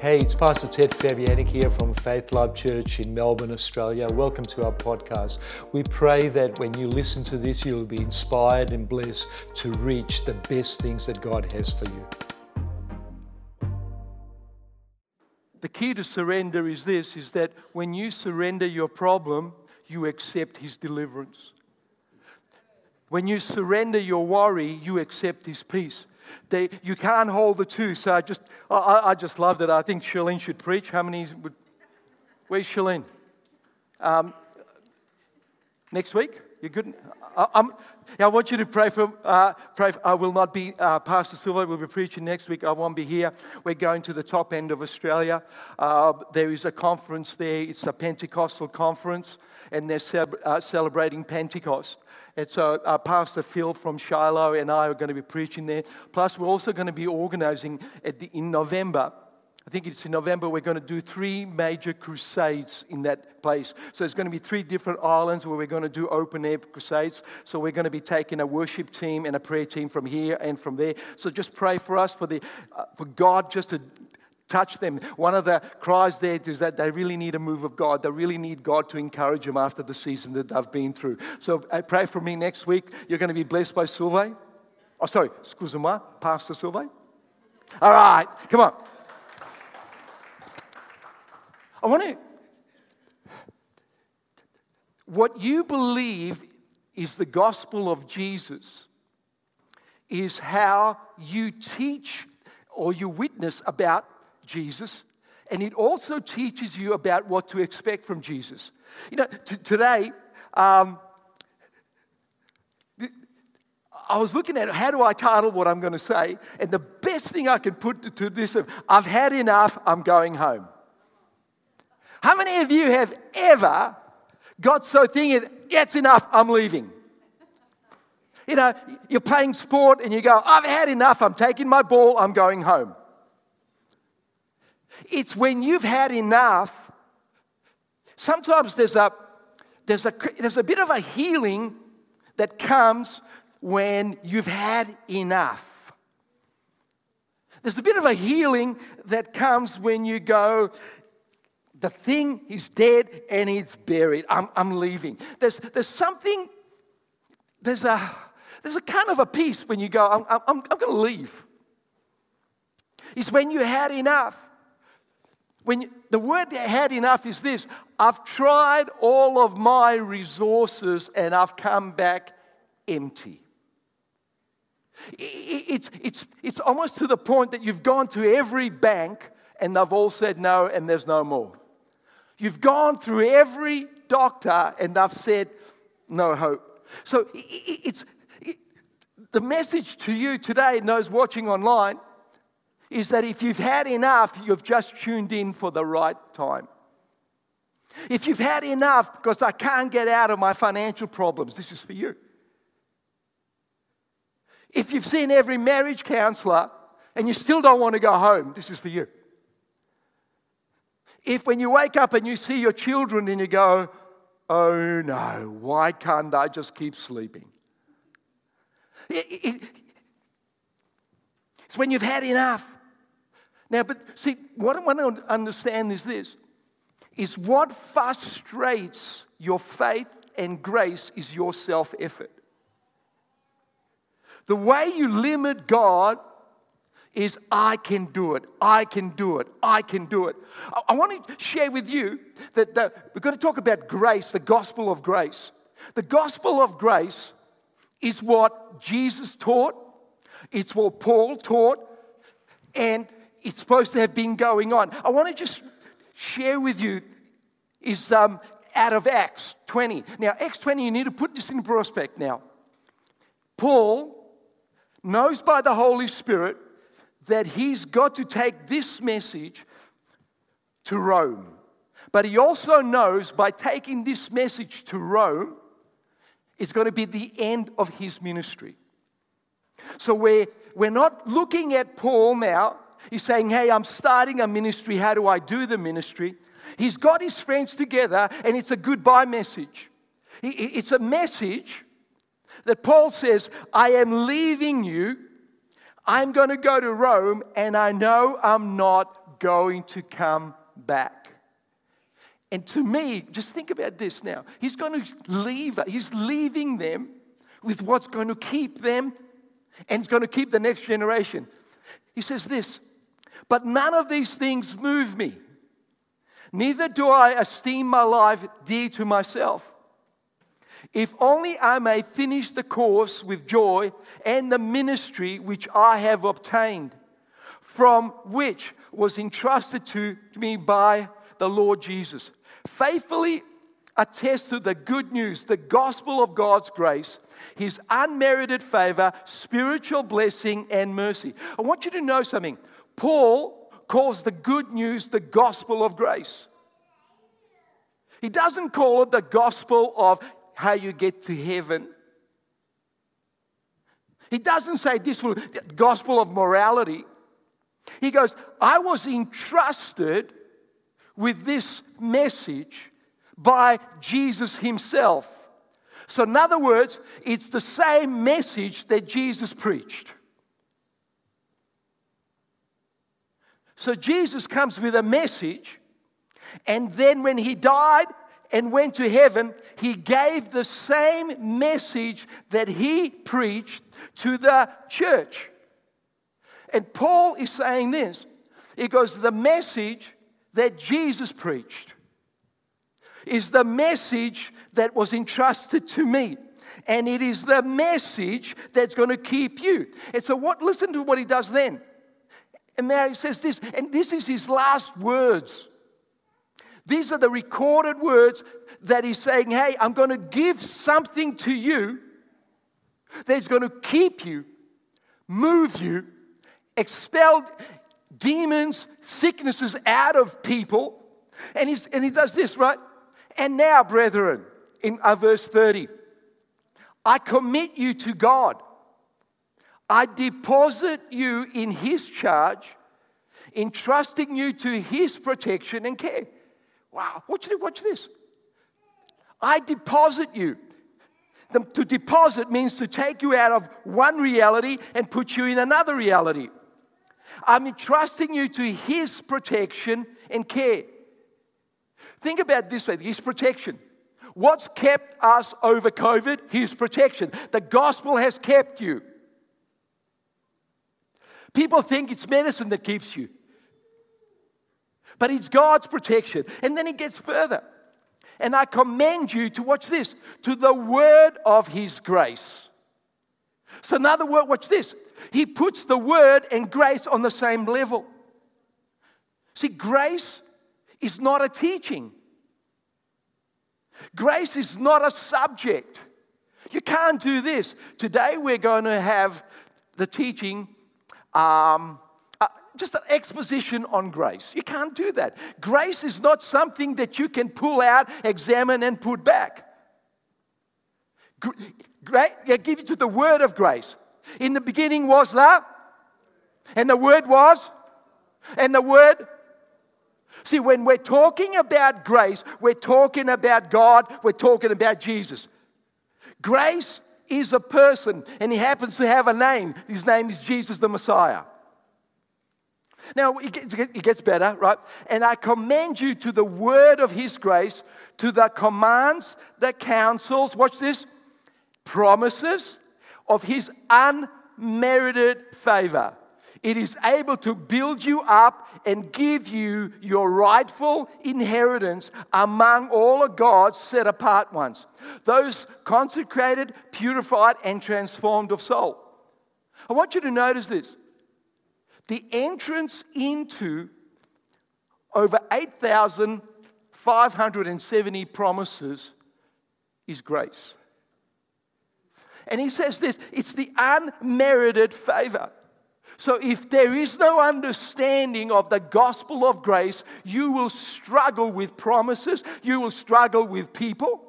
Hey, it's Pastor Ted Fabianic here from Faith Love Church in Melbourne, Australia. Welcome to our podcast. We pray that when you listen to this, you'll be inspired and blessed to reach the best things that God has for you. The key to surrender is this is that when you surrender your problem, you accept his deliverance. When you surrender your worry, you accept his peace. They, you can't hold the two. So I just, I, I just love that. I think Shalene should preach. How many would, where's Shalene? Um, next week? You're good? I, I want you to pray for. Uh, pray. For, I will not be. Uh, Pastor Silva will be preaching next week. I won't be here. We're going to the top end of Australia. Uh, there is a conference there. It's a Pentecostal conference, and they're uh, celebrating Pentecost. So uh, Pastor Phil from Shiloh and I are going to be preaching there. Plus, we're also going to be organizing the, in November. I think it's in November, we're going to do three major crusades in that place. So there's going to be three different islands where we're going to do open air crusades. So we're going to be taking a worship team and a prayer team from here and from there. So just pray for us, for, the, uh, for God just to touch them. One of the cries there is that they really need a move of God. They really need God to encourage them after the season that they've been through. So uh, pray for me next week. You're going to be blessed by Sylvain. Oh, sorry, excuse-moi, Pastor Sylvain. All right, come on. I want to. What you believe is the gospel of Jesus is how you teach or you witness about Jesus, and it also teaches you about what to expect from Jesus. You know, t- today, um, I was looking at how do I title what I'm going to say, and the best thing I can put to, this is I've had enough, I'm going home. How many of you have ever got so thinking, that's enough, I'm leaving? You know, you're playing sport and you go, I've had enough, I'm taking my ball, I'm going home. It's when you've had enough. Sometimes there's a, there's a, there's a bit of a healing that comes when you've had enough. There's a bit of a healing that comes when you go, the thing is dead and it's buried. I'm, I'm leaving. There's, there's something, there's a, there's a kind of a peace when you go, I'm, I'm, I'm going to leave. It's when you had enough. When you, the word they had enough is this I've tried all of my resources and I've come back empty. It's, it's, it's almost to the point that you've gone to every bank and they've all said no and there's no more. You've gone through every doctor and they've said no hope. So it's it, the message to you today, and those watching online, is that if you've had enough, you've just tuned in for the right time. If you've had enough because I can't get out of my financial problems, this is for you. If you've seen every marriage counselor and you still don't want to go home, this is for you. If when you wake up and you see your children and you go, oh no, why can't I just keep sleeping? it's when you've had enough. Now, but see, what I want to understand is this is what frustrates your faith and grace is your self effort. The way you limit God is I can do it, I can do it, I can do it. I, I want to share with you that the, we're going to talk about grace, the gospel of grace. The gospel of grace is what Jesus taught, it's what Paul taught, and it's supposed to have been going on. I want to just share with you is um, out of Acts 20. Now, Acts 20, you need to put this in prospect now. Paul knows by the Holy Spirit that he's got to take this message to Rome. But he also knows by taking this message to Rome, it's going to be the end of his ministry. So we're, we're not looking at Paul now He's saying, Hey, I'm starting a ministry. How do I do the ministry? He's got his friends together, and it's a goodbye message. It's a message that Paul says, I am leaving you. I'm going to go to Rome, and I know I'm not going to come back. And to me, just think about this now. He's going to leave, he's leaving them with what's going to keep them and it's going to keep the next generation. He says this, but none of these things move me. Neither do I esteem my life dear to myself. If only I may finish the course with joy and the ministry which I have obtained, from which was entrusted to me by the Lord Jesus. Faithfully attest to the good news, the gospel of God's grace, his unmerited favor, spiritual blessing, and mercy. I want you to know something. Paul calls the good news the gospel of grace. He doesn't call it the gospel of how you get to heaven. He doesn't say this will the gospel of morality. He goes, I was entrusted with this message by Jesus himself. So, in other words, it's the same message that Jesus preached. So, Jesus comes with a message, and then when he died and went to heaven, he gave the same message that he preached to the church. And Paul is saying this. He goes, The message that Jesus preached is the message that was entrusted to me. And it is the message that's going to keep you. And so, what, listen to what he does then. And now he says this, and this is his last words. These are the recorded words that he's saying, Hey, I'm going to give something to you that's going to keep you, move you, expel demons, sicknesses out of people. And, he's, and he does this, right? And now, brethren, in uh, verse 30, I commit you to God. I deposit you in His charge, entrusting you to His protection and care. Wow, watch, watch this. I deposit you. The, to deposit means to take you out of one reality and put you in another reality. I'm entrusting you to His protection and care. Think about this way His protection. What's kept us over COVID? His protection. The gospel has kept you. People think it's medicine that keeps you, but it's God's protection. And then He gets further. And I commend you to watch this to the word of His grace. So, another word, watch this. He puts the word and grace on the same level. See, grace is not a teaching, grace is not a subject. You can't do this. Today we're going to have the teaching, um, uh, just an exposition on grace. You can't do that. Grace is not something that you can pull out, examine, and put back. Great, I give you to the word of grace. In the beginning was the, and the Word was, and the Word. See, when we're talking about grace, we're talking about God, we're talking about Jesus. Grace is a person, and he happens to have a name. His name is Jesus the Messiah. Now, it gets better, right? And I commend you to the word of his grace, to the commands, the counsels, watch this, promises, of his unmerited favor. It is able to build you up and give you your rightful inheritance among all of God's set apart ones, those consecrated, purified, and transformed of soul. I want you to notice this the entrance into over 8,570 promises is grace. And he says this it's the unmerited favor. So, if there is no understanding of the gospel of grace, you will struggle with promises, you will struggle with people.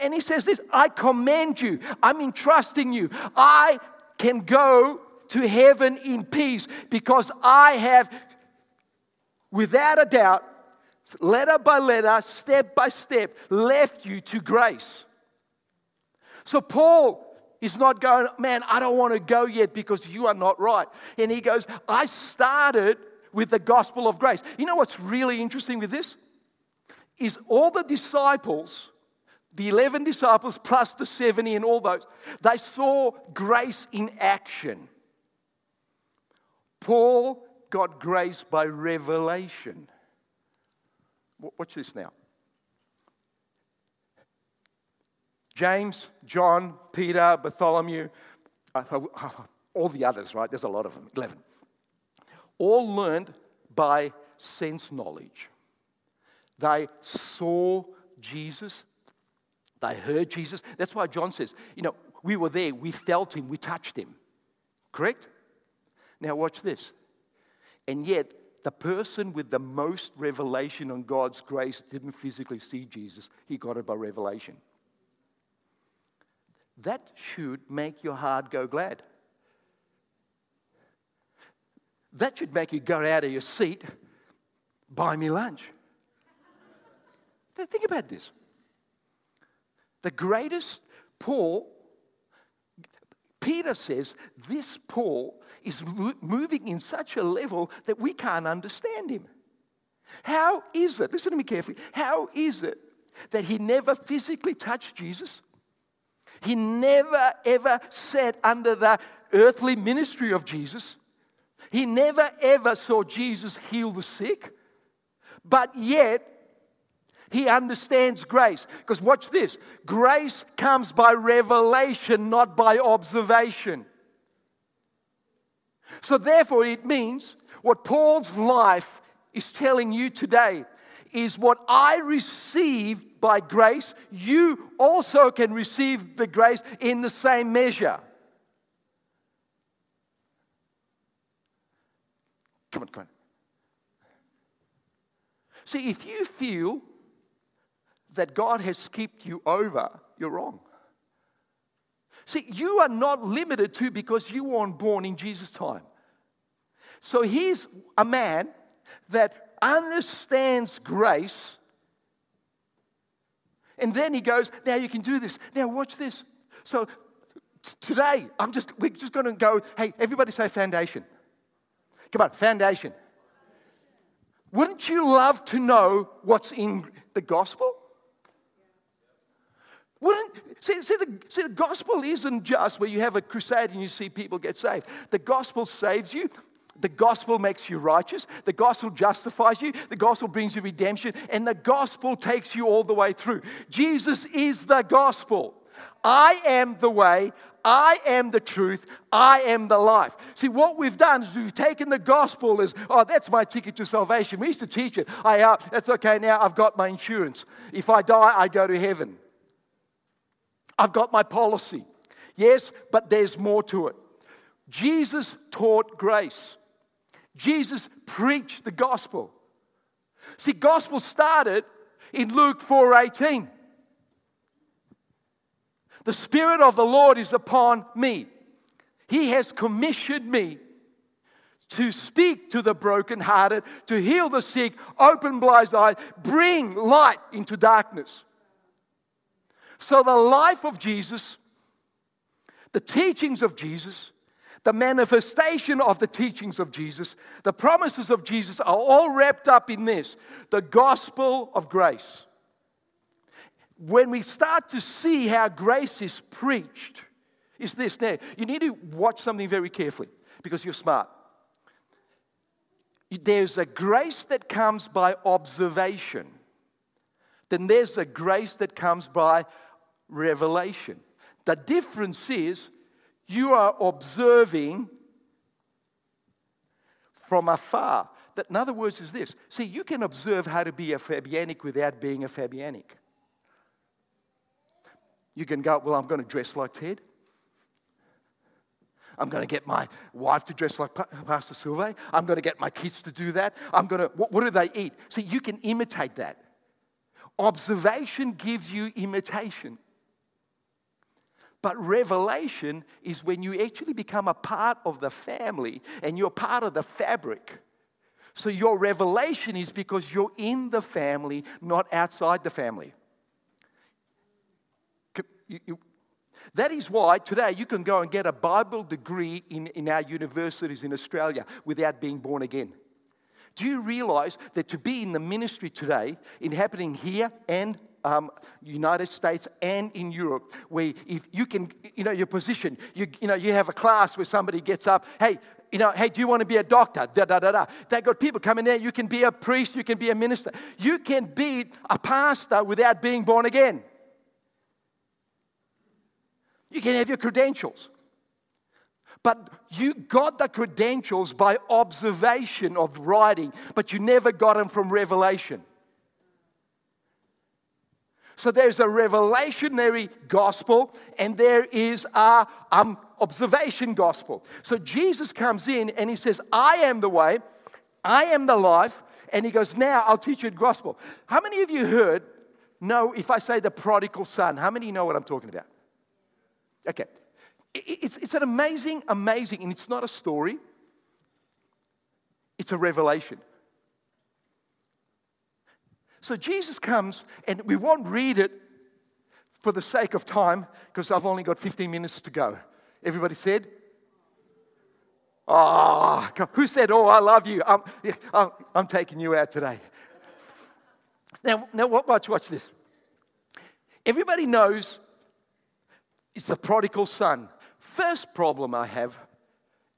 And he says this I commend you, I'm entrusting you. I can go to heaven in peace because I have, without a doubt, letter by letter, step by step, left you to grace. So Paul is not going, man, I don't want to go yet because you are not right. And he goes, I started with the gospel of grace. You know what's really interesting with this? Is all the disciples, the 11 disciples plus the 70 and all those, they saw grace in action. Paul got grace by revelation. Watch this now. James, John, Peter, Bartholomew, uh, uh, uh, all the others, right? There's a lot of them, 11. All learned by sense knowledge. They saw Jesus, they heard Jesus. That's why John says, you know, we were there, we felt him, we touched him. Correct? Now, watch this. And yet, the person with the most revelation on God's grace didn't physically see Jesus, he got it by revelation. That should make your heart go glad. That should make you go out of your seat, buy me lunch. Think about this. The greatest Paul, Peter says, this Paul is moving in such a level that we can't understand him. How is it, listen to me carefully, how is it that he never physically touched Jesus? He never ever sat under the earthly ministry of Jesus. He never ever saw Jesus heal the sick. But yet, he understands grace. Because watch this grace comes by revelation, not by observation. So, therefore, it means what Paul's life is telling you today is what I received by grace, you also can receive the grace in the same measure. Come on, come on. See, if you feel that God has skipped you over, you're wrong. See, you are not limited to because you weren't born in Jesus' time. So he's a man that understands grace. And then he goes, Now you can do this. Now watch this. So today, I'm just, we're just going to go, hey, everybody say foundation. Come on, foundation. Wouldn't you love to know what's in the gospel? Wouldn't, see, see, the, see, the gospel isn't just where you have a crusade and you see people get saved. The gospel saves you. The gospel makes you righteous. The gospel justifies you. The gospel brings you redemption. And the gospel takes you all the way through. Jesus is the gospel. I am the way. I am the truth. I am the life. See, what we've done is we've taken the gospel as, oh, that's my ticket to salvation. We used to teach it. I, uh, that's okay, now I've got my insurance. If I die, I go to heaven. I've got my policy. Yes, but there's more to it. Jesus taught grace. Jesus preached the gospel. See, gospel started in Luke 4:18. The spirit of the Lord is upon me. He has commissioned me to speak to the brokenhearted, to heal the sick, open blind eyes, bring light into darkness. So, the life of Jesus, the teachings of Jesus, the manifestation of the teachings of Jesus, the promises of Jesus are all wrapped up in this the gospel of grace. When we start to see how grace is preached, is this now. You need to watch something very carefully because you're smart. There's a grace that comes by observation, then there's a grace that comes by revelation. The difference is you are observing from afar. That, in other words, is this. See, you can observe how to be a Fabianic without being a Fabianic. You can go, well, I'm going to dress like Ted. I'm going to get my wife to dress like Pastor Sylvain. I'm going to get my kids to do that. I'm going to, what, what do they eat? See, you can imitate that. Observation gives you imitation. But revelation is when you actually become a part of the family and you're part of the fabric. So your revelation is because you're in the family, not outside the family. That is why today you can go and get a Bible degree in, in our universities in Australia without being born again. Do you realize that to be in the ministry today, in happening here and um, United States and in Europe, where if you can, you know, your position, you, you know, you have a class where somebody gets up, hey, you know, hey, do you want to be a doctor? Da da da da. They got people coming there. You can be a priest. You can be a minister. You can be a pastor without being born again. You can have your credentials. But you got the credentials by observation of writing, but you never got them from revelation. So there's a revelationary gospel and there is a um, observation gospel. So Jesus comes in and he says, I am the way, I am the life, and he goes, Now I'll teach you the gospel. How many of you heard, No, if I say the prodigal son, how many know what I'm talking about? Okay. It's, it's an amazing, amazing, and it's not a story, it's a revelation. So Jesus comes, and we won't read it for the sake of time because I've only got 15 minutes to go. Everybody said? Oh, who said, Oh, I love you? I'm, I'm, I'm taking you out today. Now, now watch, watch this. Everybody knows it's the prodigal son. First problem I have,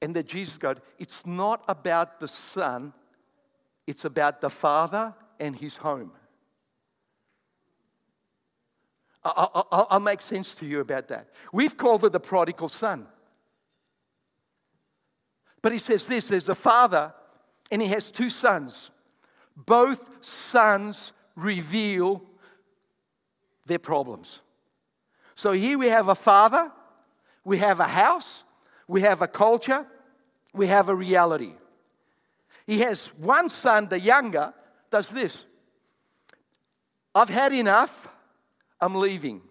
and that Jesus goes, it's not about the son, it's about the father and his home. I'll, I'll, make sense to you about that. We've called it the prodigal son. But he says this there's a father, and he has two sons. Both sons reveal their problems. So here we have a father, we have a house, we have a culture, we have a reality. He has one son, the younger, does this. I've had enough, I'm leaving.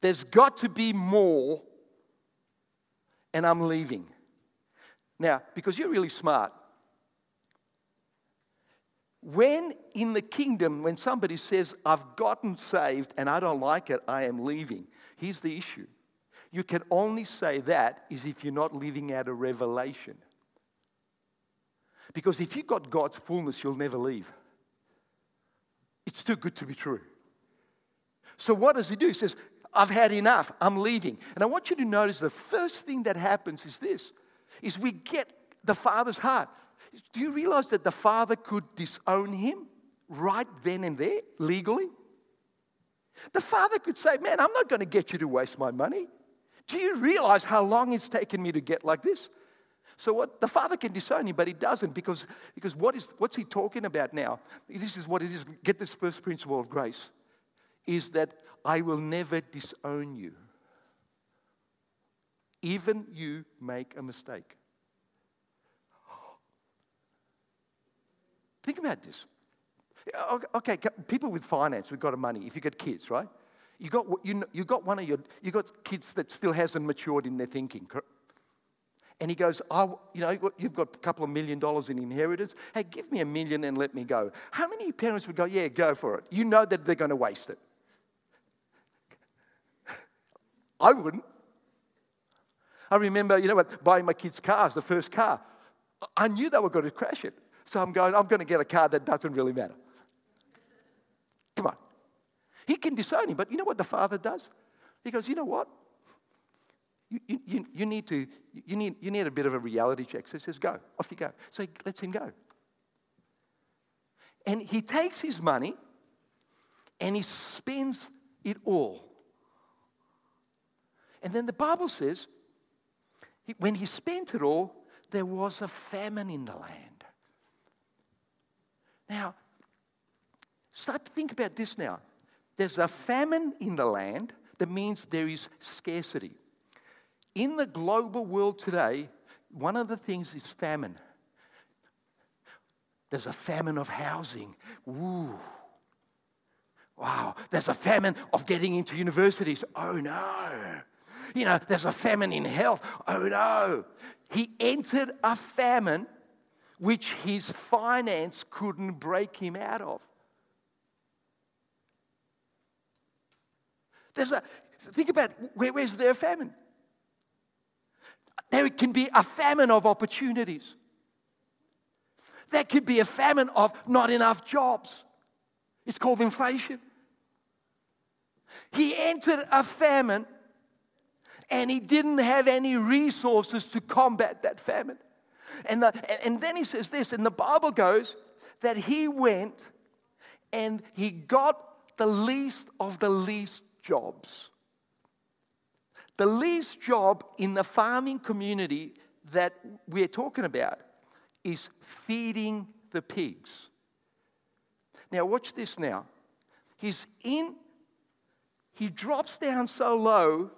There's got to be more, and I'm leaving. Now, because you're really smart, when in the kingdom, when somebody says, I've gotten saved and I don't like it, I am leaving, here's the issue. You can only say that is if you're not living out a revelation. Because if you've got God's fullness, you'll never leave. It's too good to be true. So, what does he do? He says, I've had enough, I'm leaving. And I want you to notice the first thing that happens is this is we get the father's heart. Do you realize that the father could disown him right then and there, legally? The father could say, Man, I'm not going to get you to waste my money. Do you realize how long it's taken me to get like this? So what the father can disown him, but he doesn't because, because what is, what's he talking about now? This is what it is. Get this first principle of grace is that I will never disown you. Even you make a mistake. Think about this. Okay, people with finance, we've got money. If you got kids, right? You got, you, you got one of your, you got kids that still hasn't matured in their thinking. And he goes, oh, you know, you've got a couple of million dollars in inheritance. Hey, give me a million and let me go. How many parents would go, yeah, go for it? You know that they're going to waste it. I wouldn't. I remember, you know buying my kids' cars, the first car. I knew they were going to crash it. So I'm going, I'm going to get a car that doesn't really matter. Come on. He can disown him, but you know what the father does? He goes, you know what? You, you, you, need to, you need, you need a bit of a reality check. So he says, go, off you go. So he lets him go. And he takes his money and he spends it all. And then the Bible says, when he spent it all, there was a famine in the land. Now, start to think about this now. There's a famine in the land that means there is scarcity. In the global world today, one of the things is famine. There's a famine of housing. Ooh. Wow. There's a famine of getting into universities. Oh no. You know, there's a famine in health. Oh no. He entered a famine which his finance couldn't break him out of. There's a, think about where, where's their famine? There can be a famine of opportunities. There could be a famine of not enough jobs. It's called inflation. He entered a famine and he didn't have any resources to combat that famine. And, the, and then he says this, and the Bible goes that he went and he got the least of the least jobs. The least job in the farming community that we're talking about is feeding the pigs. Now, watch this now. He's in, he drops down so low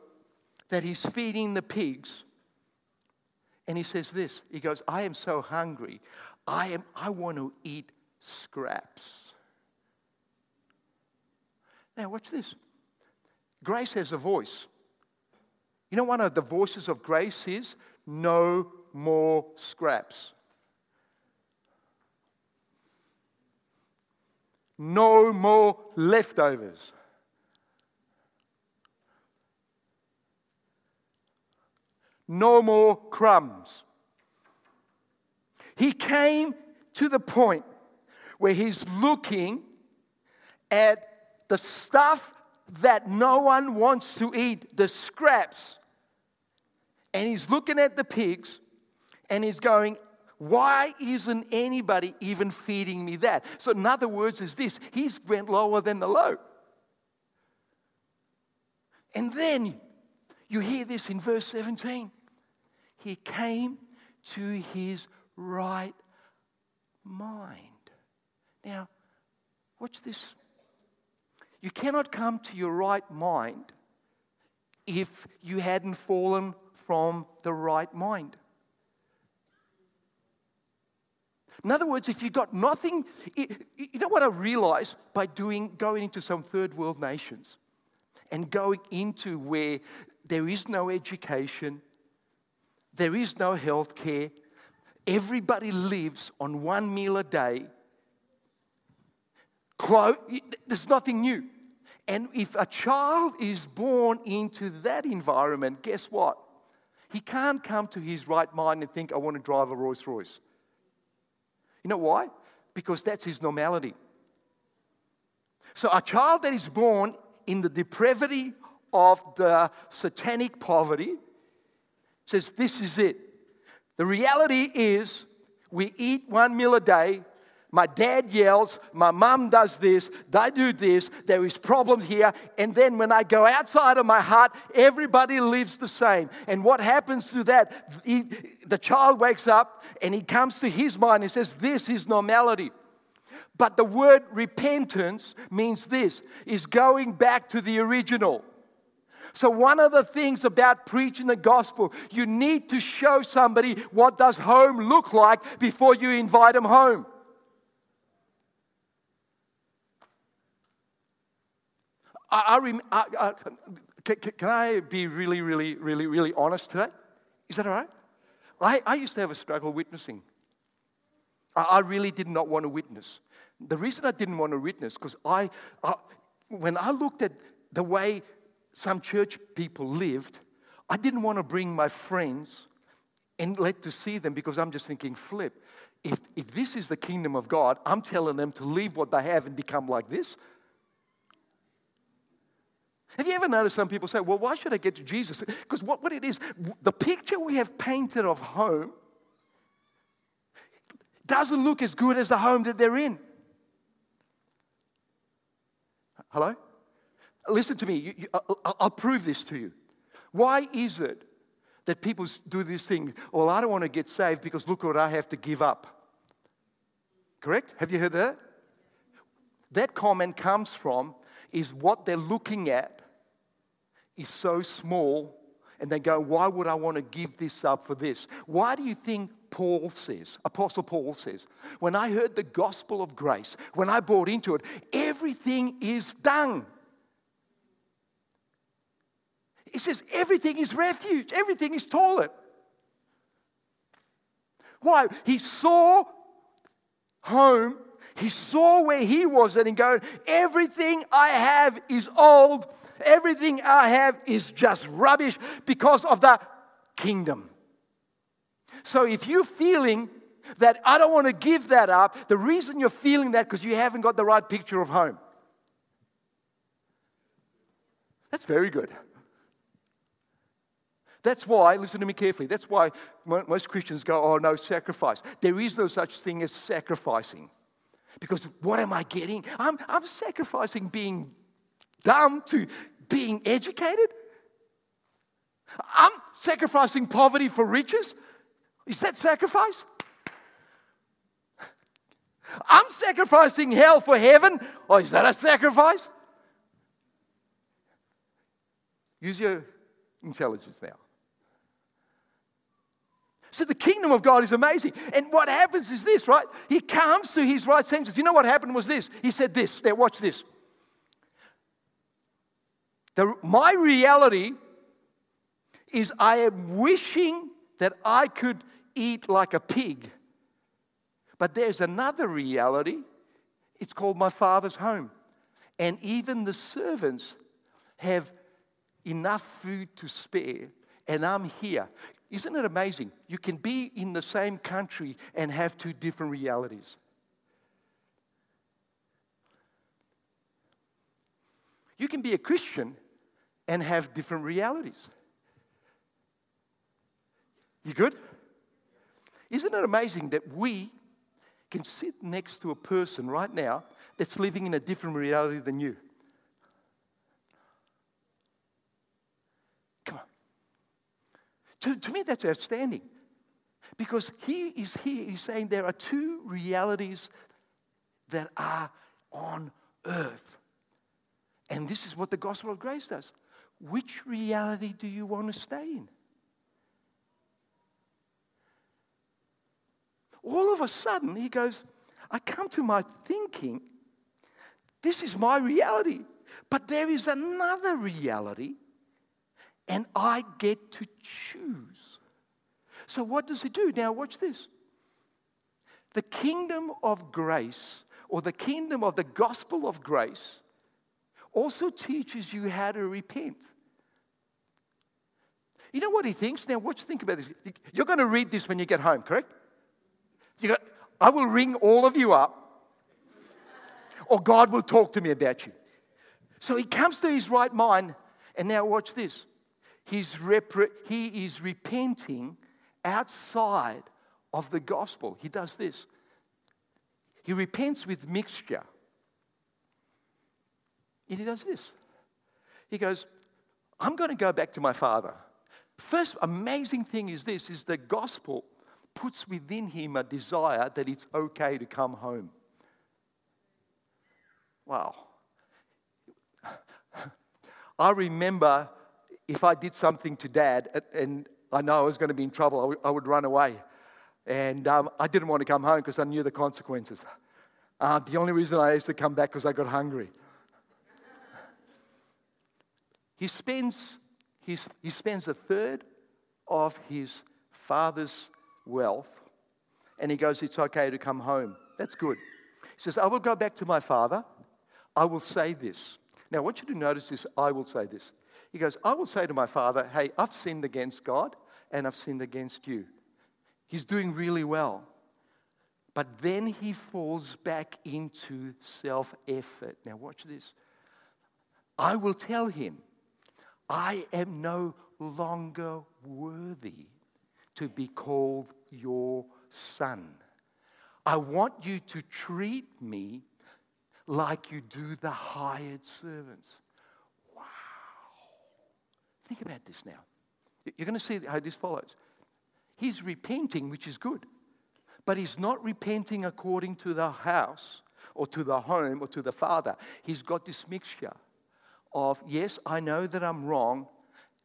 that he's feeding the pigs. And he says this He goes, I am so hungry. I, am, I want to eat scraps. Now, watch this. Grace has a voice. You know, one of the voices of grace is no more scraps. No more leftovers. No more crumbs. He came to the point where he's looking at the stuff that no one wants to eat, the scraps. And he's looking at the pigs and he's going, why isn't anybody even feeding me that? So, in other words, is this he's went lower than the low. And then you hear this in verse 17. He came to his right mind. Now, watch this. You cannot come to your right mind if you hadn't fallen from the right mind. In other words, if you've got nothing, you know what I realized by doing, going into some third world nations and going into where there is no education, there is no health care, everybody lives on one meal a day. There's nothing new. And if a child is born into that environment, guess what? He can't come to his right mind and think, I want to drive a Rolls Royce. You know why? Because that's his normality. So, a child that is born in the depravity of the satanic poverty says, This is it. The reality is, we eat one meal a day, my dad yells, my mom does this, they do this, there is problems here. And then when I go outside of my heart, everybody lives the same. And what happens to that? He, the child wakes up and he comes to his mind and says, This is normality. But the word repentance means this is going back to the original. So one of the things about preaching the gospel, you need to show somebody what does home look like before you invite them home. I, I, I, I can, can, I be really, really, really, really honest today? Is that all right? I, I used to have a struggle witnessing. I, I really did not want to witness. The reason I didn't want to witness, because I, I, when I looked at the way some church people lived, I didn't want to bring my friends and let to see them because I'm just thinking, flip. If, if this is the kingdom of God, I'm telling them to leave what they have and become like this. Have you ever noticed some people say, well, why should I get to Jesus? Because what, what it is, the picture we have painted of home doesn't look as good as the home that they're in. Hello? Listen to me. You, you, I'll, I'll prove this to you. Why is it that people do this thing? Well, I don't want to get saved because look what I have to give up. Correct? Have you heard that? That comment comes from is what they're looking at is so small, and they go, Why would I want to give this up for this? Why do you think Paul says, Apostle Paul says, when I heard the gospel of grace, when I bought into it, everything is done. He says, everything is refuge, everything is toilet. Why? He saw home, he saw where he was, and he going, everything I have is old Everything I have is just rubbish because of the kingdom. So if you're feeling that I don't want to give that up, the reason you're feeling that because you haven't got the right picture of home. That's very good. That's why, listen to me carefully, that's why most Christians go, oh, no, sacrifice. There is no such thing as sacrificing. Because what am I getting? I'm, I'm sacrificing being dumb to being educated. I'm sacrificing poverty for riches. Is that sacrifice? I'm sacrificing hell for heaven. Oh, is that a sacrifice? Use your intelligence now. So the kingdom of God is amazing. And what happens is this, right? He comes to his right senses. You know what happened was this? He said this. There, watch this. The, my reality is I am wishing that I could eat like a pig. But there's another reality. It's called my father's home. And even the servants have enough food to spare, and I'm here. Isn't it amazing? You can be in the same country and have two different realities. You can be a Christian and have different realities. You good? Isn't it amazing that we can sit next to a person right now that's living in a different reality than you? Come on. To, to me, that's outstanding. Because he is here, he's saying there are two realities that are on earth. And this is what the gospel of grace does. Which reality do you want to stay in? All of a sudden, he goes, I come to my thinking, this is my reality. But there is another reality and I get to choose. So, what does he do? Now, watch this. The kingdom of grace, or the kingdom of the gospel of grace, also teaches you how to repent. You know what he thinks? Now, watch, think about this. You're going to read this when you get home, correct? You got, I will ring all of you up, or God will talk to me about you. So he comes to his right mind, and now watch this. He's repre- he is repenting outside of the gospel. He does this. He repents with mixture. And he does this. He goes, I'm going to go back to my father. First amazing thing is this is the gospel puts within him a desire that it's okay to come home. Wow. I remember if I did something to dad and I know I was going to be in trouble, I would run away. And um, I didn't want to come home because I knew the consequences. Uh, the only reason I used to come back was I got hungry. He, spends, his, he spends a third of his father's wealth and he goes, It's okay to come home. That's good. He says, I will go back to my father. I will say this. Now, I want you to notice this. I will say this. He goes, I will say to my father, hey, I've sinned against God and I've sinned against you. He's doing really well. But then he falls back into self effort. Now, watch this. I will tell him, I am no longer worthy to be called your son. I want you to treat me like you do the hired servants. Wow. Think about this now. You're going to see how this follows. He's repenting, which is good, but he's not repenting according to the house or to the home or to the father. He's got this mixture of, yes, I know that I'm wrong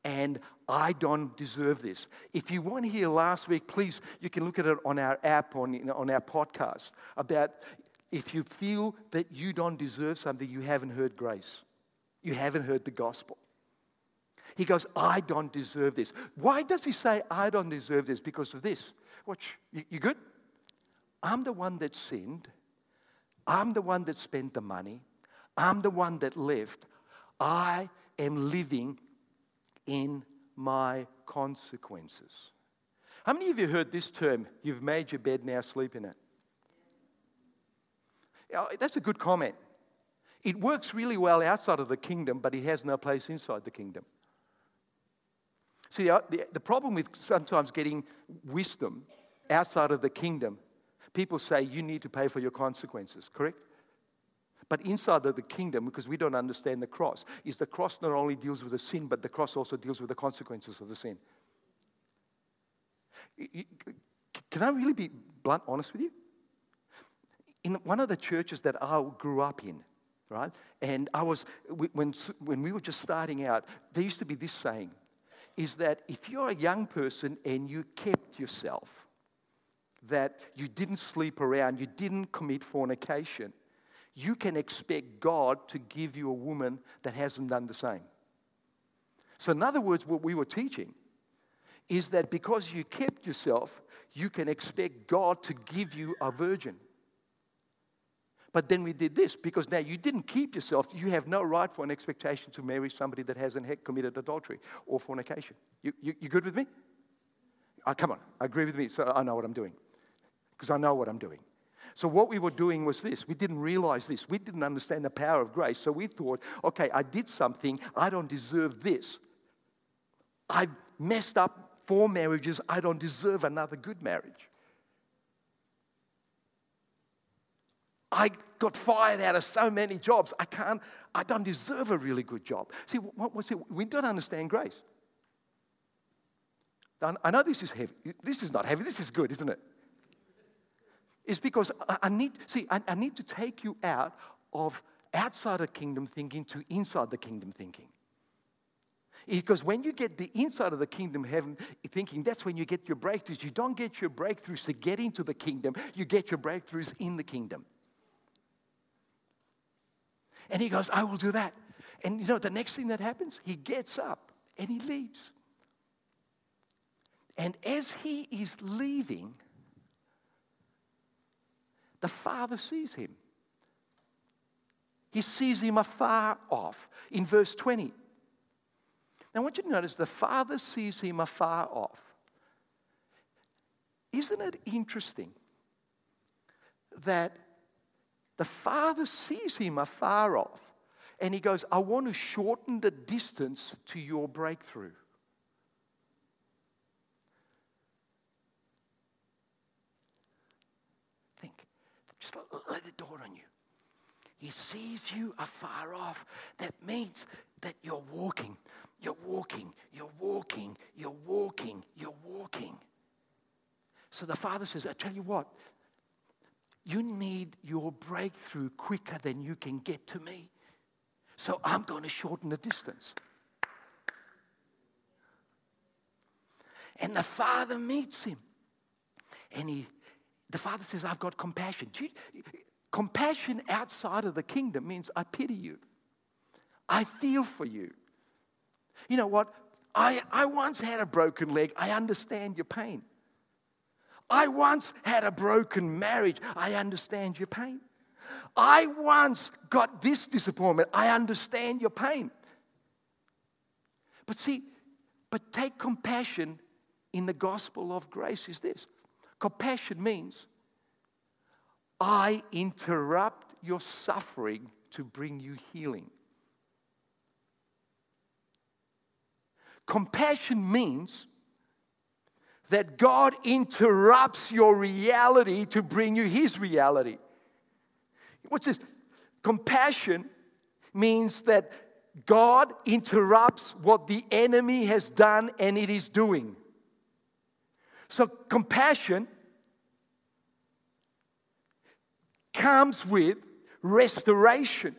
and I don't deserve this. If you weren't here last week, please, you can look at it on our app, on, on our podcast, about if you feel that you don't deserve something, you haven't heard grace. You haven't heard the gospel. He goes, I don't deserve this. Why does he say, I don't deserve this? Because of this. Watch, you, you good? I'm the one that sinned. I'm the one that spent the money. I'm the one that lived. I am living in my consequences. How many of you heard this term? You've made your bed, now sleep in it. That's a good comment. It works really well outside of the kingdom, but it has no place inside the kingdom. See, uh, the, the problem with sometimes getting wisdom outside of the kingdom, people say you need to pay for your consequences, correct? But inside of the kingdom, because we don't understand the cross, is the cross not only deals with the sin, but the cross also deals with the consequences of the sin. Can I really be blunt, honest with you? In one of the churches that I grew up in, right, and I was, when, when we were just starting out, there used to be this saying is that if you're a young person and you kept yourself, that you didn't sleep around, you didn't commit fornication, you can expect God to give you a woman that hasn't done the same. So, in other words, what we were teaching is that because you kept yourself, you can expect God to give you a virgin. But then we did this because now you didn't keep yourself. You have no right for an expectation to marry somebody that hasn't committed adultery or fornication. You, you, you good with me? Oh, come on, agree with me so I know what I'm doing. Because I know what I'm doing. So, what we were doing was this. We didn't realize this. We didn't understand the power of grace. So, we thought, okay, I did something. I don't deserve this. I messed up four marriages. I don't deserve another good marriage. I got fired out of so many jobs. I can't, I don't deserve a really good job. See, what, what's it? we don't understand grace. I know this is heavy. This is not heavy. This is good, isn't it? It's because I need, see, I, I need to take you out of outside the kingdom thinking to inside the kingdom thinking. Because when you get the inside of the kingdom heaven thinking, that's when you get your breakthroughs. You don't get your breakthroughs to get into the kingdom, you get your breakthroughs in the kingdom. And he goes, I will do that. And you know, the next thing that happens, he gets up and he leaves. And as he is leaving, the father sees him. He sees him afar off in verse 20. Now, I want you to notice the father sees him afar off. Isn't it interesting that the father sees him afar off and he goes, I want to shorten the distance to your breakthrough. Think, just let it dawn on you. He sees you afar off. That means that you're walking, you're walking, you're walking, you're walking, you're walking. So the father says, I tell you what, you need your breakthrough quicker than you can get to me. So I'm going to shorten the distance. And the father meets him. And he, the father says, I've got compassion. Compassion outside of the kingdom means I pity you. I feel for you. You know what? I, I once had a broken leg. I understand your pain. I once had a broken marriage. I understand your pain. I once got this disappointment. I understand your pain. But see, but take compassion in the gospel of grace is this compassion means I interrupt your suffering to bring you healing. Compassion means that God interrupts your reality to bring you His reality. What's this? Compassion means that God interrupts what the enemy has done and it is doing. So, compassion comes with restoration.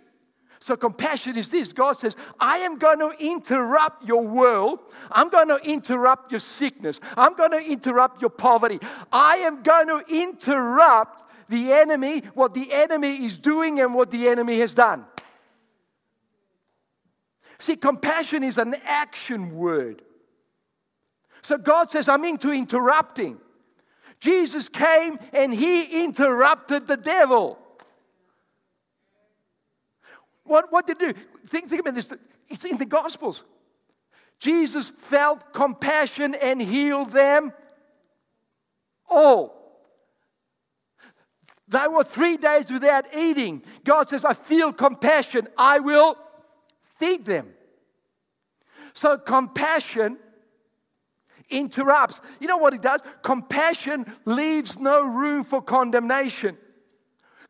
So, compassion is this God says, I am going to interrupt your world. I'm going to interrupt your sickness. I'm going to interrupt your poverty. I am going to interrupt the enemy, what the enemy is doing, and what the enemy has done. See, compassion is an action word. So, God says, I'm into interrupting. Jesus came and he interrupted the devil. What, what did he do? Think, think about this. It's in the Gospels. Jesus felt compassion and healed them All. They were three days without eating. God says, I feel compassion. I will feed them. So compassion interrupts. You know what it does? Compassion leaves no room for condemnation.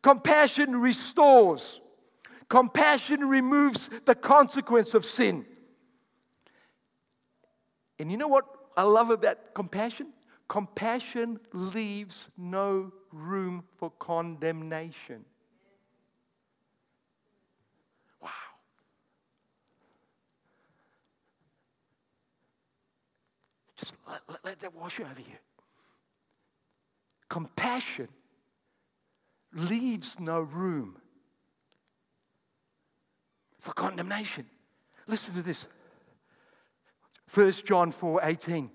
Compassion restores. Compassion removes the consequence of sin. And you know what I love about compassion? Compassion leaves no room for condemnation. Just let, let, let that wash over you. Compassion leaves no room for condemnation. Listen to this. 1 John 4 18.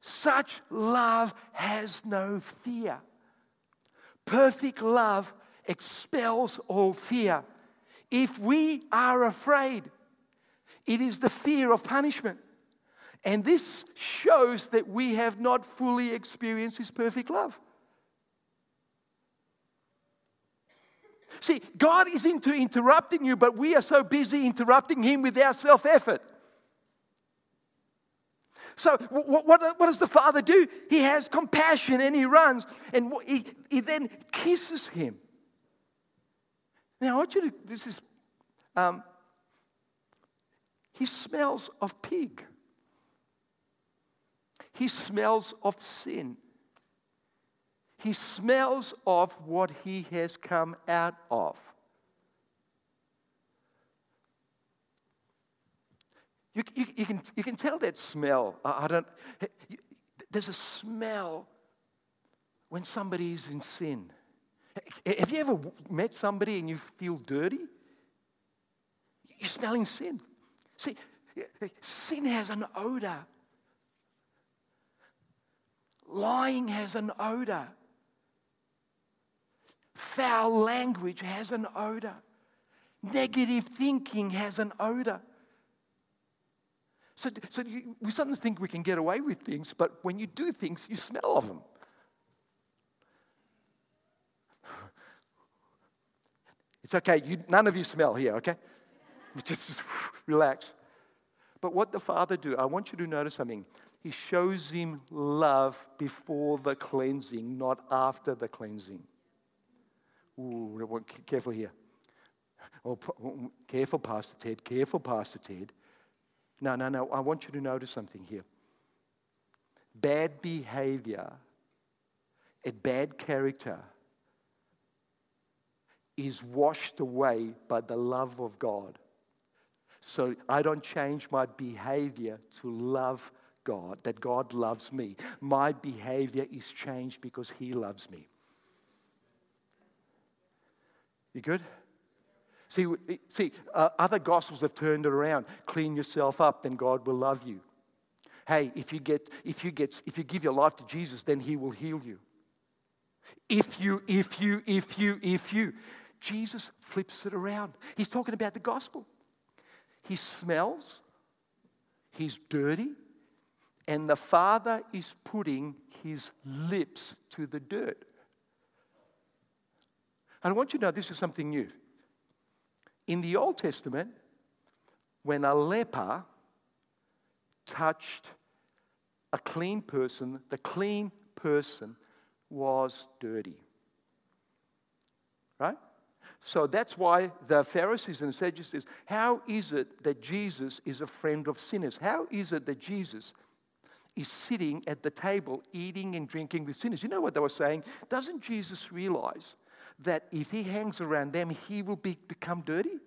Such love has no fear. Perfect love expels all fear. If we are afraid, it is the fear of punishment. And this shows that we have not fully experienced His perfect love. See, God is into interrupting you, but we are so busy interrupting Him with our self effort. So, what, what, what, does the father do? He has compassion and he runs and he, he then kisses him. Now, I want you to, this is, um, he smells of pig, he smells of sin. He smells of what he has come out of. You, you, you, can, you can tell that smell. I, I don't, there's a smell when somebody is in sin. Have you ever met somebody and you feel dirty? You're smelling sin. See, sin has an odor. Lying has an odor. Foul language has an odor. Negative thinking has an odor. So, so you, we sometimes think we can get away with things, but when you do things, you smell of them. It's okay. You, none of you smell here, okay? just, just relax. But what the Father do, I want you to notice something. He shows him love before the cleansing, not after the cleansing. Ooh, careful here. Oh, oh, oh, careful, Pastor Ted. Careful, Pastor Ted. No, no, no. I want you to notice something here. Bad behavior and bad character is washed away by the love of God. So I don't change my behavior to love God, that God loves me. My behavior is changed because He loves me. You good? See, see uh, other gospels have turned it around. Clean yourself up, then God will love you. Hey, if you, get, if, you get, if you give your life to Jesus, then He will heal you. If you, if you, if you, if you. Jesus flips it around. He's talking about the gospel. He smells, he's dirty, and the Father is putting his lips to the dirt. And I want you to know this is something new. In the Old Testament, when a leper touched a clean person, the clean person was dirty. Right? So that's why the Pharisees and Sadducees, how is it that Jesus is a friend of sinners? How is it that Jesus is sitting at the table eating and drinking with sinners? You know what they were saying? Doesn't Jesus realize that if he hangs around them, he will be, become dirty?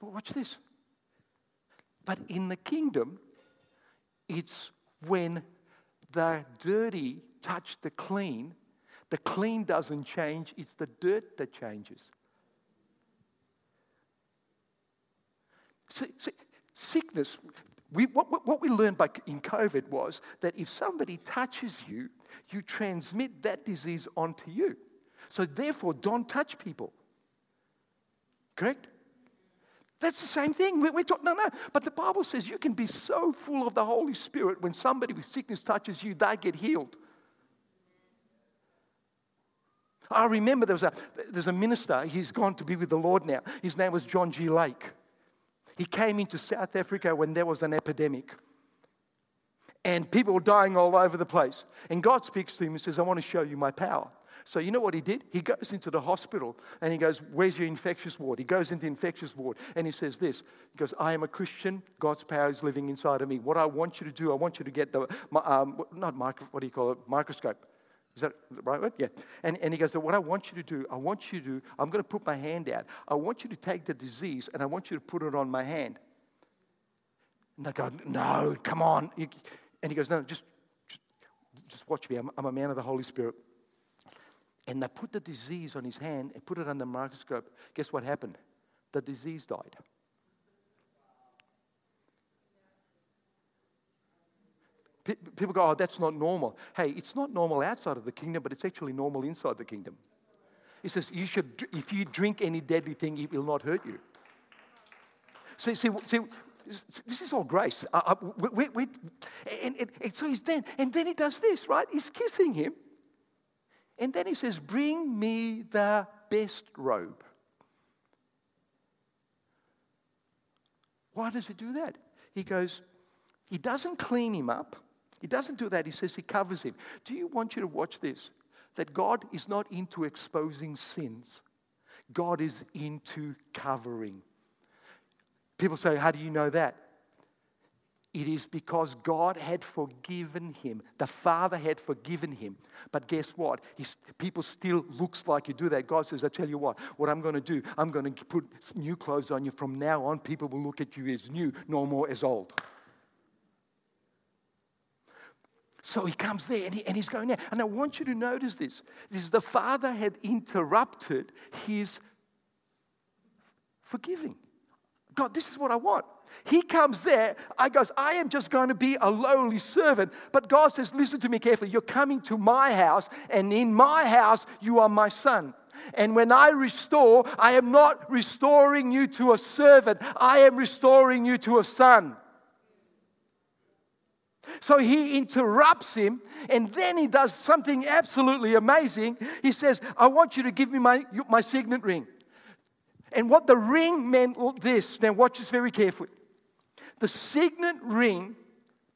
But watch this. But in the kingdom, it's when the dirty touch the clean, the clean doesn't change, it's the dirt that changes. See, see, sickness, we, what, what we learned by, in COVID was that if somebody touches you, you transmit that disease onto you. So therefore, don't touch people. Correct? That's the same thing. We're, we're no, no. But the Bible says you can be so full of the Holy Spirit when somebody with sickness touches you, they get healed. I remember there was a, there's a minister, he's gone to be with the Lord now. His name was John G. Lake. He came into South Africa when there was an epidemic. And people were dying all over the place. And God speaks to him and says, I want to show you my power. So you know what he did? He goes into the hospital and he goes, Where's your infectious ward? He goes into infectious ward and he says this. He goes, I am a Christian. God's power is living inside of me. What I want you to do, I want you to get the, um, not micro, what do you call it? Microscope. Is that the right word? Yeah. And, and he goes, What I want you to do, I want you to, I'm going to put my hand out. I want you to take the disease and I want you to put it on my hand. And they go, No, come on. And he goes, No, just, just, just watch me. I'm, I'm a man of the Holy Spirit. And they put the disease on his hand and put it under the microscope. Guess what happened? The disease died. People go, oh, that's not normal. Hey, it's not normal outside of the kingdom, but it's actually normal inside the kingdom. He says, you should, if you drink any deadly thing, it will not hurt you. See, see, see this is all grace. We, we, and, and, and so he's then, and then he does this, right? He's kissing him. And then he says, Bring me the best robe. Why does he do that? He goes, He doesn't clean him up. He doesn't do that. He says he covers him. Do you want you to watch this? That God is not into exposing sins, God is into covering. People say, How do you know that? It is because God had forgiven him. The Father had forgiven him. But guess what? He's, people still looks like you do that. God says, I tell you what, what I'm going to do, I'm going to put new clothes on you. From now on, people will look at you as new, no more as old. So he comes there and, he, and he's going there. And I want you to notice this. This the Father had interrupted his forgiving. God, this is what I want. He comes there. I goes, I am just going to be a lowly servant. But God says, listen to me carefully. You're coming to my house, and in my house, you are my son. And when I restore, I am not restoring you to a servant, I am restoring you to a son. So he interrupts him, and then he does something absolutely amazing. He says, I want you to give me my, my signet ring. And what the ring meant this, now watch this very carefully. The signet ring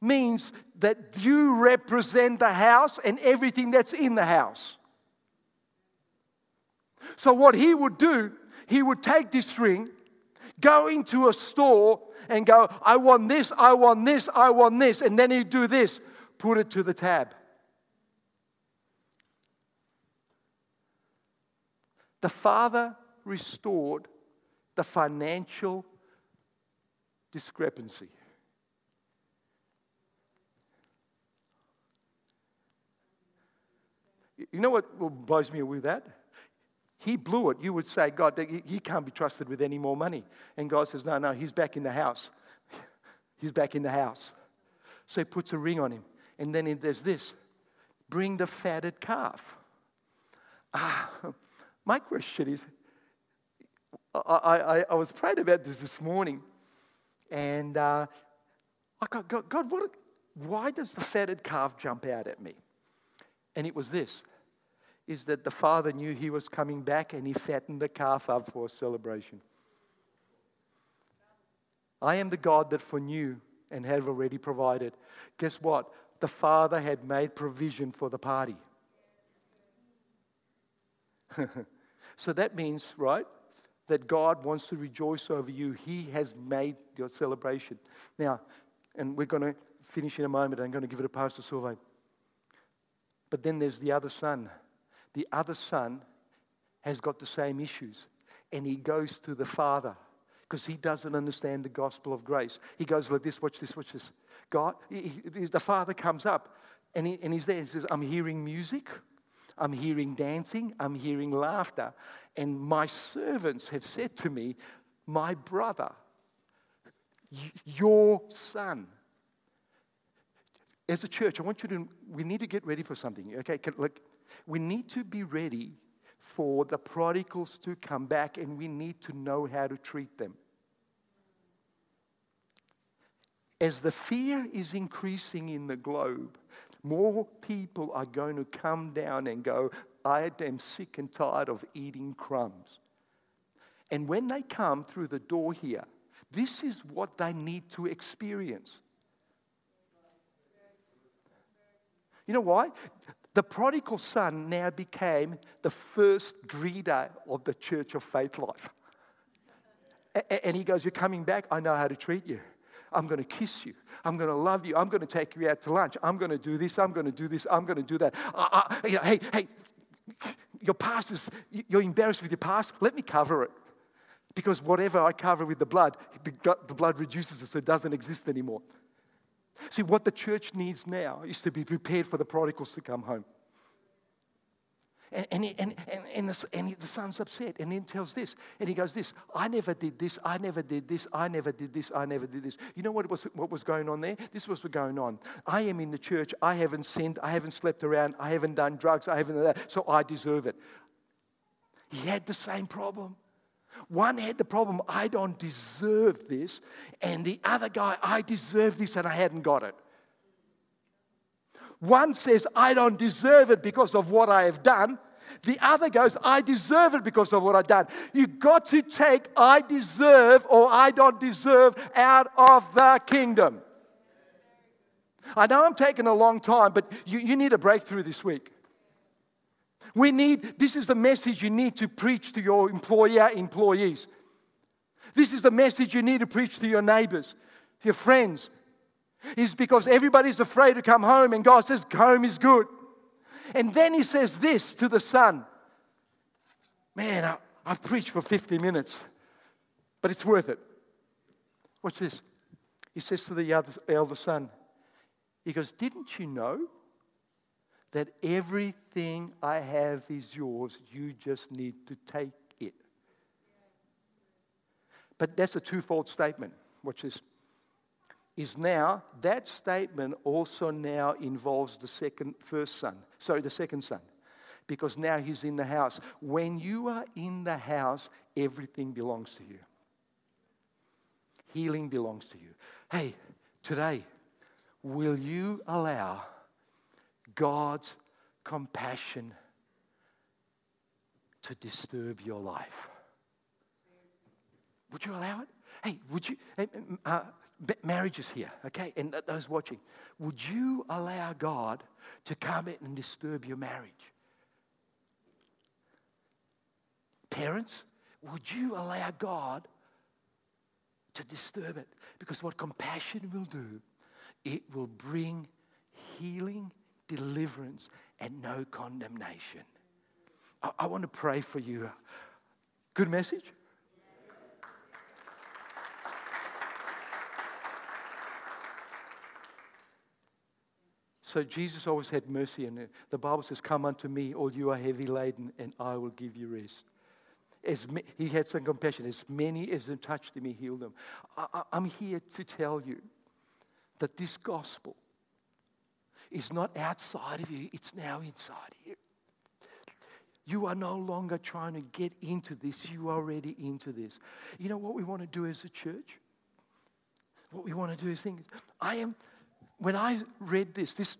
means that you represent the house and everything that's in the house. So, what he would do, he would take this ring, go into a store, and go, I want this, I want this, I want this. And then he'd do this put it to the tab. The father restored the financial discrepancy. You know what blows me with that? He blew it. You would say, God, he can't be trusted with any more money. And God says, No, no, he's back in the house. he's back in the house. So he puts a ring on him. And then there's this bring the fatted calf. Ah, my question is I, I, I was praying about this this morning. And uh, I got, God, God what, why does the fatted calf jump out at me? And it was this is that the father knew he was coming back and he fattened the calf up for a celebration. I am the God that foreknew and have already provided. Guess what? The father had made provision for the party. so that means, right? that God wants to rejoice over you. He has made your celebration. Now, and we're going to finish in a moment. I'm going to give it a Pastor Silva. But then there's the other son. The other son has got the same issues. And he goes to the father because he doesn't understand the gospel of grace. He goes like this, watch this, watch this. God, he, he, the father comes up and, he, and he's there. He says, I'm hearing music. I'm hearing dancing. I'm hearing laughter. And my servants have said to me, My brother, your son. As a church, I want you to, we need to get ready for something, okay? Like, we need to be ready for the prodigals to come back and we need to know how to treat them. as the fear is increasing in the globe, more people are going to come down and go, I am sick and tired of eating crumbs. And when they come through the door here, this is what they need to experience. You know why? The prodigal son now became the first greeter of the church of faith life. And he goes, You're coming back? I know how to treat you. I'm going to kiss you. I'm going to love you. I'm going to take you out to lunch. I'm going to do this. I'm going to do this. I'm going to do that. You know, hey, hey, your past is, you're embarrassed with your past. Let me cover it. Because whatever I cover with the blood, the, the blood reduces it so it doesn't exist anymore. See, what the church needs now is to be prepared for the prodigals to come home. And, and, and, and, and, the, and he, the son's upset. And then tells this. And he goes, This, I never did this, I never did this, I never did this, I never did this. You know what was, what was going on there? This was going on. I am in the church, I haven't sinned, I haven't slept around, I haven't done drugs, I haven't done that, so I deserve it. He had the same problem. One had the problem, I don't deserve this, and the other guy, I deserve this and I hadn't got it. One says, I don't deserve it because of what I have done. The other goes, I deserve it because of what I've done. You've got to take I deserve or I don't deserve out of the kingdom. I know I'm taking a long time, but you, you need a breakthrough this week. We need, this is the message you need to preach to your employer, employees. This is the message you need to preach to your neighbors, your friends. Is because everybody's afraid to come home, and God says, Home is good. And then He says this to the son Man, I, I've preached for 50 minutes, but it's worth it. Watch this. He says to the elder son, He goes, Didn't you know? That everything I have is yours. You just need to take it. But that's a twofold statement, which is is now that statement also now involves the second first son sorry the second son because now he's in the house when you are in the house everything belongs to you healing belongs to you hey today will you allow God's compassion to disturb your life. Would you allow it? Hey, would you? Uh, marriages here, okay, and those watching, would you allow God to come in and disturb your marriage? Parents, would you allow God to disturb it? Because what compassion will do, it will bring healing deliverance, and no condemnation. I, I want to pray for you. Good message? So Jesus always had mercy, and uh, the Bible says, "Come unto me, all you are heavy laden, and I will give you rest." As he had some compassion. As many as have touched him, he healed them. I, I'm here to tell you that this gospel is not outside of you, it's now inside of you. You are no longer trying to get into this, you are already into this. You know what we want to do as a church? What we want to do is think, I am, when I read this, this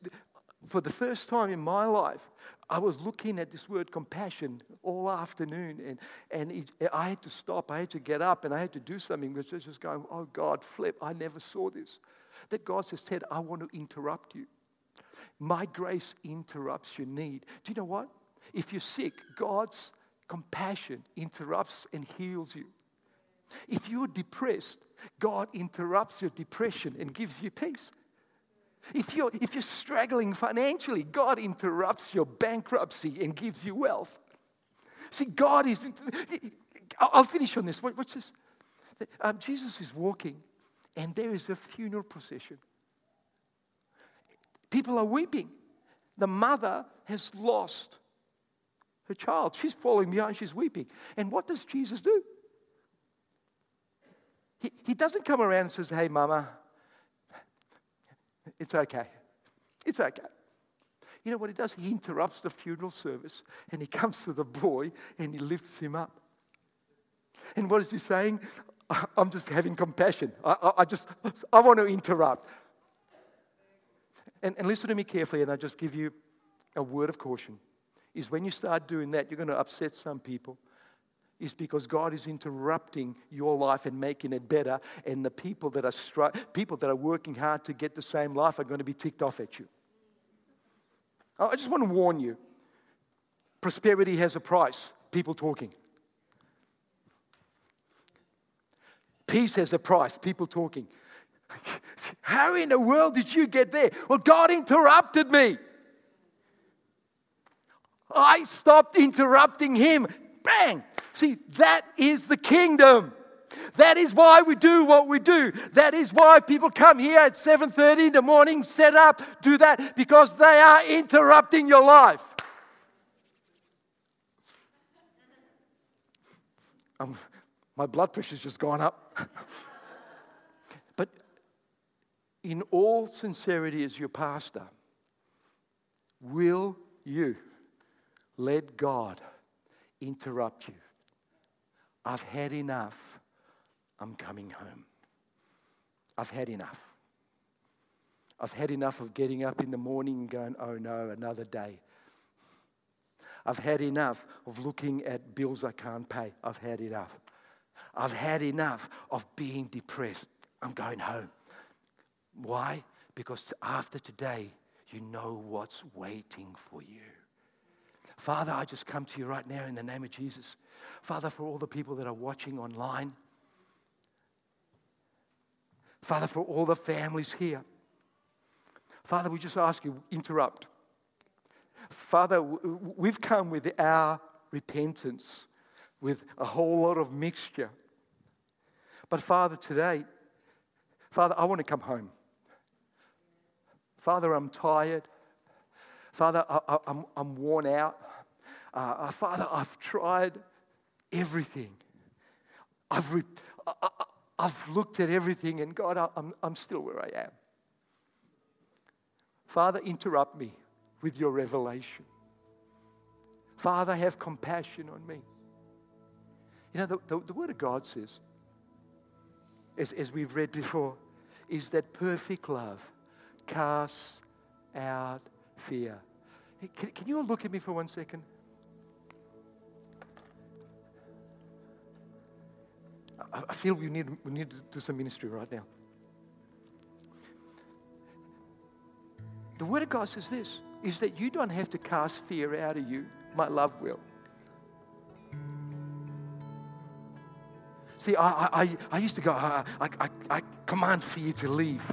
for the first time in my life, I was looking at this word compassion all afternoon, and, and it, I had to stop. I had to get up, and I had to do something which was just going, Oh God, flip, I never saw this. That God says, Ted, I want to interrupt you. My grace interrupts your need. Do you know what? If you're sick, God's compassion interrupts and heals you. If you're depressed, God interrupts your depression and gives you peace. If you're, if you're struggling financially, God interrupts your bankruptcy and gives you wealth. See, God is. I'll finish on this. Watch this. Um, Jesus is walking, and there is a funeral procession. People are weeping. The mother has lost her child. She's falling behind, she's weeping. And what does Jesus do? He, he doesn't come around and says, Hey, mama, it's okay. It's okay. You know what he does? He interrupts the funeral service and he comes to the boy and he lifts him up. And what is he saying? I'm just having compassion. I, I, I just, I want to interrupt. And, and listen to me carefully, and I just give you a word of caution. Is when you start doing that, you're going to upset some people. Is because God is interrupting your life and making it better, and the people that are people that are working hard to get the same life are going to be ticked off at you. I just want to warn you. Prosperity has a price. People talking. Peace has a price. People talking. How in the world did you get there? Well, God interrupted me. I stopped interrupting him. Bang! See, that is the kingdom. That is why we do what we do. That is why people come here at 7:30 in the morning, set up, do that because they are interrupting your life. Um, my blood pressure's just gone up. In all sincerity, as your pastor, will you let God interrupt you? I've had enough. I'm coming home. I've had enough. I've had enough of getting up in the morning and going, oh no, another day. I've had enough of looking at bills I can't pay. I've had enough. I've had enough of being depressed. I'm going home. Why? Because after today, you know what's waiting for you. Father, I just come to you right now in the name of Jesus. Father, for all the people that are watching online, Father, for all the families here, Father, we just ask you, interrupt. Father, we've come with our repentance, with a whole lot of mixture. But Father, today, Father, I want to come home. Father, I'm tired. Father, I, am I'm worn out. Uh, Father, I've tried everything. I've, re- I, have looked at everything, and God, I, I'm, I'm still where I am. Father, interrupt me with your revelation. Father, have compassion on me. You know, the, the, the Word of God says, as, as we've read before, is that perfect love casts out fear. Hey, can, can you all look at me for one second? I, I feel we need, we need to do some ministry right now. The Word of God says this is that you don't have to cast fear out of you. My love will. See, I, I, I used to go, I, I, I command fear to leave.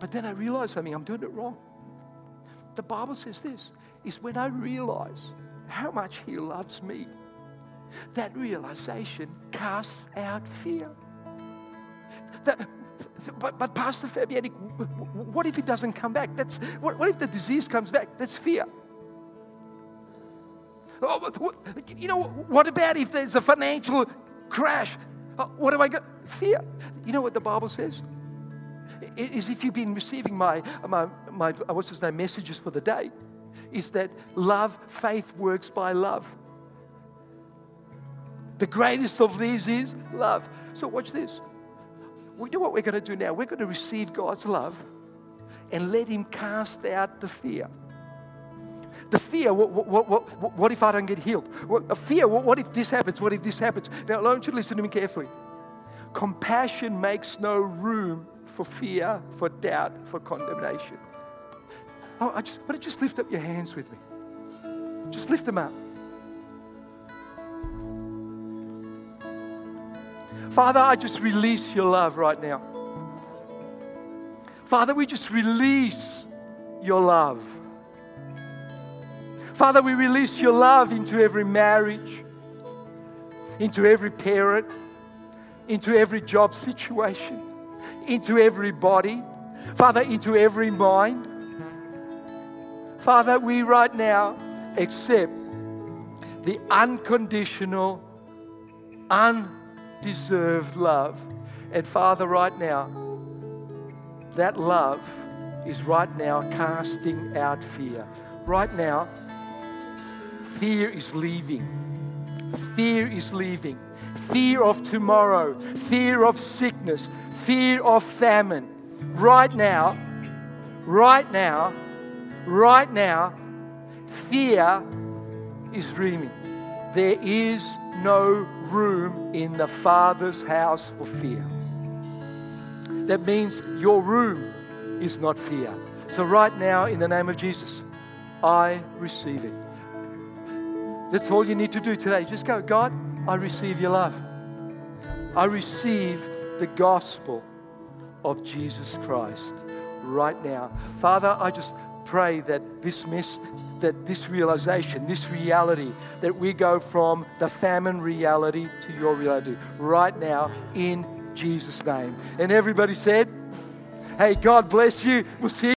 But then I realized something, I'm doing it wrong. The Bible says this is when I realize how much He loves me, that realization casts out fear. That, but, but Pastor Fabian, what if it doesn't come back? That's, what, what if the disease comes back? That's fear. Oh, you know, what about if there's a financial crash? Uh, what am I going Fear. You know what the Bible says? Is if you've been receiving my, my, my uh, what's his name, messages for the day, is that love, faith works by love. The greatest of these is love. So watch this we know what we're going to do now. We're going to receive God's love and let Him cast out the fear. The fear, what, what, what, what if I don't get healed? What, fear, what, if this happens? What if this happens? Now, I want you to listen to me carefully. Compassion makes no room for fear, for doubt, for condemnation. Oh, I just, but just lift up your hands with me. Just lift them up. Father, I just release your love right now. Father, we just release your love. Father, we release your love into every marriage, into every parent, into every job situation, into every body, Father, into every mind. Father, we right now accept the unconditional, undeserved love. And Father, right now, that love is right now casting out fear. Right now, fear is leaving. fear is leaving. Fear of tomorrow, fear of sickness, fear of famine. Right now, right now, right now, fear is dreaming. There is no room in the Father's house for fear. That means your room is not fear. So, right now, in the name of Jesus, I receive it. That's all you need to do today. Just go, God, I receive your love. I receive the gospel of Jesus Christ right now. Father, I just pray that this mess, that this realization, this reality, that we go from the famine reality to your reality right now in Jesus' name. And everybody said, Hey, God bless you. We'll see you.